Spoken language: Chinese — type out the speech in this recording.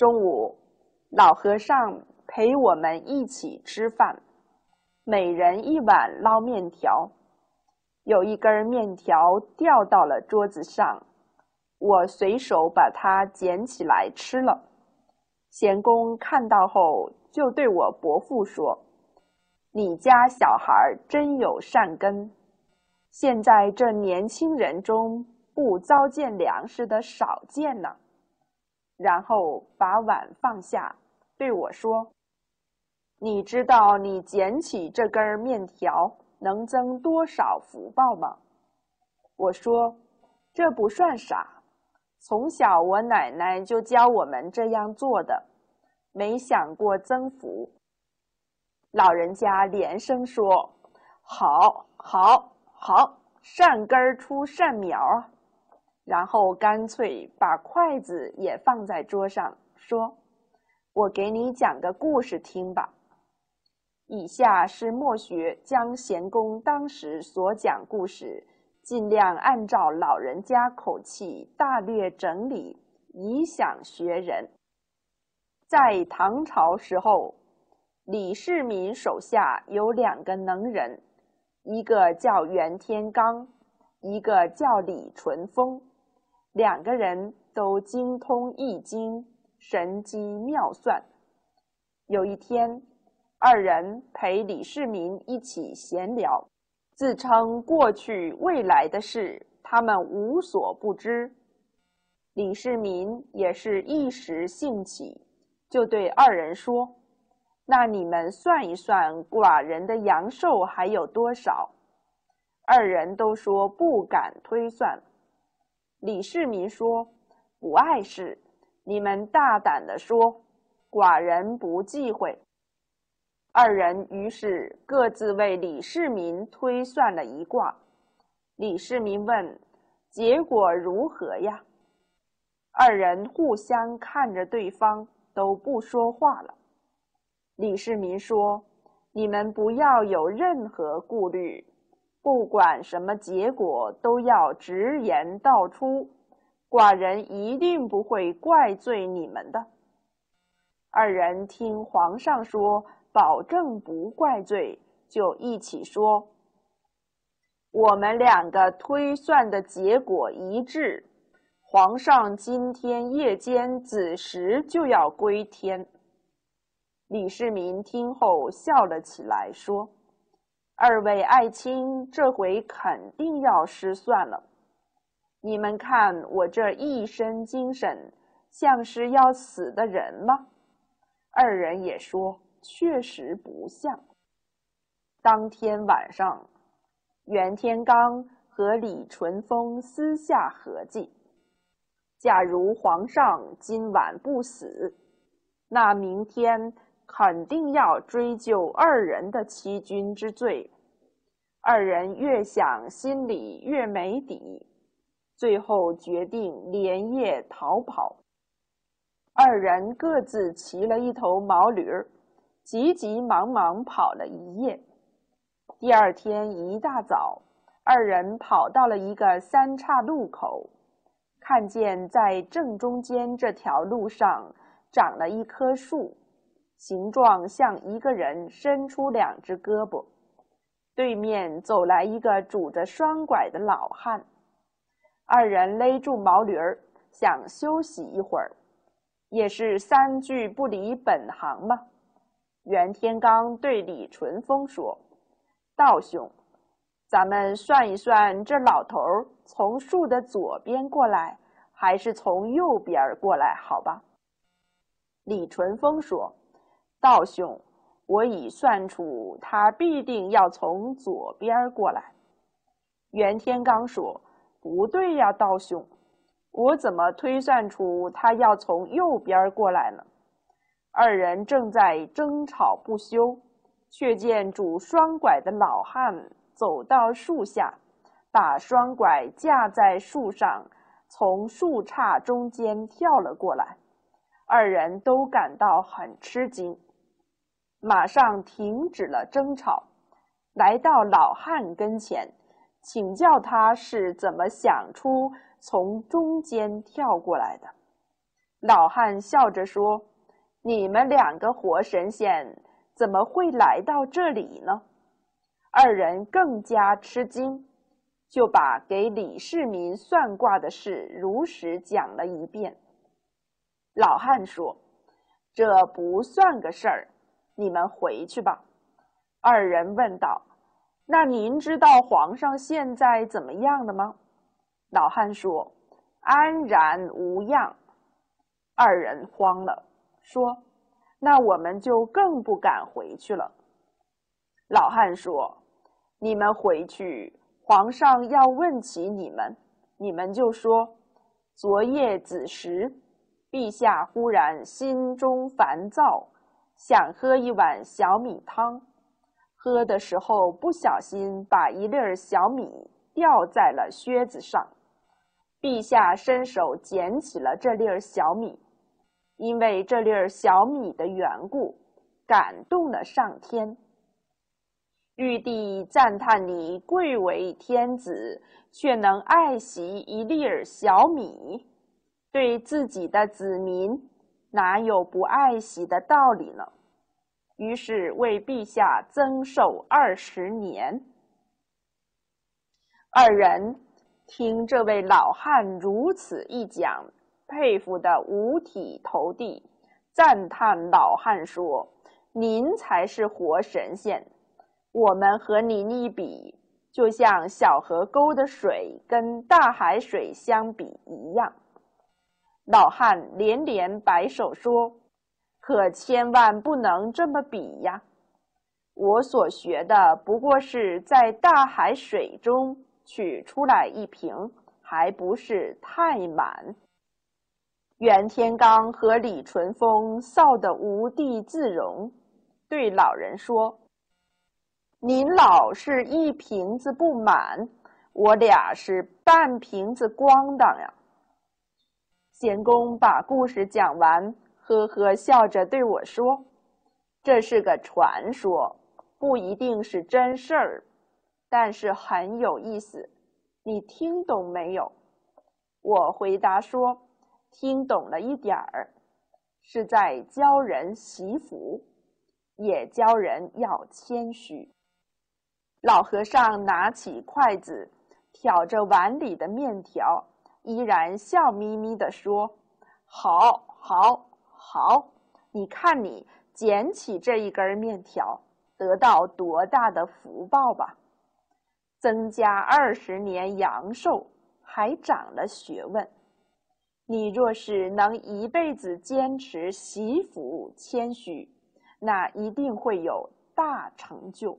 中午，老和尚陪我们一起吃饭，每人一碗捞面条。有一根面条掉到了桌子上，我随手把它捡起来吃了。贤公看到后，就对我伯父说：“你家小孩真有善根。现在这年轻人中不糟践粮食的少见呢。”然后把碗放下，对我说：“你知道你捡起这根面条？”能增多少福报吗？我说，这不算啥。从小我奶奶就教我们这样做的，没想过增福。老人家连声说：“好，好，好，善根出善苗啊！”然后干脆把筷子也放在桌上，说：“我给你讲个故事听吧。”以下是墨学将贤公当时所讲故事，尽量按照老人家口气大略整理，以想学人。在唐朝时候，李世民手下有两个能人，一个叫袁天罡，一个叫李淳风，两个人都精通易经，神机妙算。有一天。二人陪李世民一起闲聊，自称过去未来的事他们无所不知。李世民也是一时兴起，就对二人说：“那你们算一算，寡人的阳寿还有多少？”二人都说不敢推算。李世民说：“不碍事，你们大胆的说，寡人不忌讳。”二人于是各自为李世民推算了一卦。李世民问：“结果如何呀？”二人互相看着对方，都不说话了。李世民说：“你们不要有任何顾虑，不管什么结果，都要直言道出，寡人一定不会怪罪你们的。”二人听皇上说。保证不怪罪，就一起说。我们两个推算的结果一致，皇上今天夜间子时就要归天。李世民听后笑了起来，说：“二位爱卿，这回肯定要失算了。你们看我这一身精神，像是要死的人吗？”二人也说。确实不像。当天晚上，袁天罡和李淳风私下合计：假如皇上今晚不死，那明天肯定要追究二人的欺君之罪。二人越想，心里越没底，最后决定连夜逃跑。二人各自骑了一头毛驴儿。急急忙忙跑了一夜，第二天一大早，二人跑到了一个三岔路口，看见在正中间这条路上长了一棵树，形状像一个人伸出两只胳膊。对面走来一个拄着双拐的老汉，二人勒住毛驴儿，想休息一会儿，也是三句不离本行嘛。袁天罡对李淳风说：“道兄，咱们算一算，这老头儿从树的左边过来，还是从右边过来？好吧？”李淳风说：“道兄，我已算出他必定要从左边过来。”袁天罡说：“不对呀，道兄，我怎么推算出他要从右边过来呢？”二人正在争吵不休，却见拄双拐的老汉走到树下，把双拐架在树上，从树杈中间跳了过来。二人都感到很吃惊，马上停止了争吵，来到老汉跟前，请教他是怎么想出从中间跳过来的。老汉笑着说：“你们两个活神仙怎么会来到这里呢？”二人更加吃惊，就把给李世民算卦的事如实讲了一遍。老汉说：“这不算个事儿，你们回去吧。”二人问道：“那您知道皇上现在怎么样了吗？”老汉说：“安然无恙。”二人慌了，说：“那我们就更不敢回去了。”老汉说：“你们回去，皇上要问起你们，你们就说：昨夜子时，陛下忽然心中烦躁，想喝一碗小米汤，喝的时候不小心把一粒儿小米掉在了靴子上，陛下伸手捡起了这粒儿小米。”因为这粒儿小米的缘故，感动了上天。玉帝赞叹你贵为天子，却能爱惜一粒儿小米，对自己的子民，哪有不爱惜的道理呢？于是为陛下增寿二十年。二人听这位老汉如此一讲。佩服的五体投地，赞叹老汉说：“您才是活神仙，我们和您一比，就像小河沟的水跟大海水相比一样。”老汉连连摆手说：“可千万不能这么比呀！我所学的不过是在大海水中取出来一瓶，还不是太满。”袁天罡和李淳风臊得无地自容，对老人说：“您老是一瓶子不满，我俩是半瓶子光当呀。”贤公把故事讲完，呵呵笑着对我说：“这是个传说，不一定是真事儿，但是很有意思。你听懂没有？”我回答说。听懂了一点儿，是在教人惜福，也教人要谦虚。老和尚拿起筷子，挑着碗里的面条，依然笑眯眯地说：“好，好，好！你看你捡起这一根面条，得到多大的福报吧？增加二十年阳寿，还长了学问。”你若是能一辈子坚持惜福谦虚，那一定会有大成就。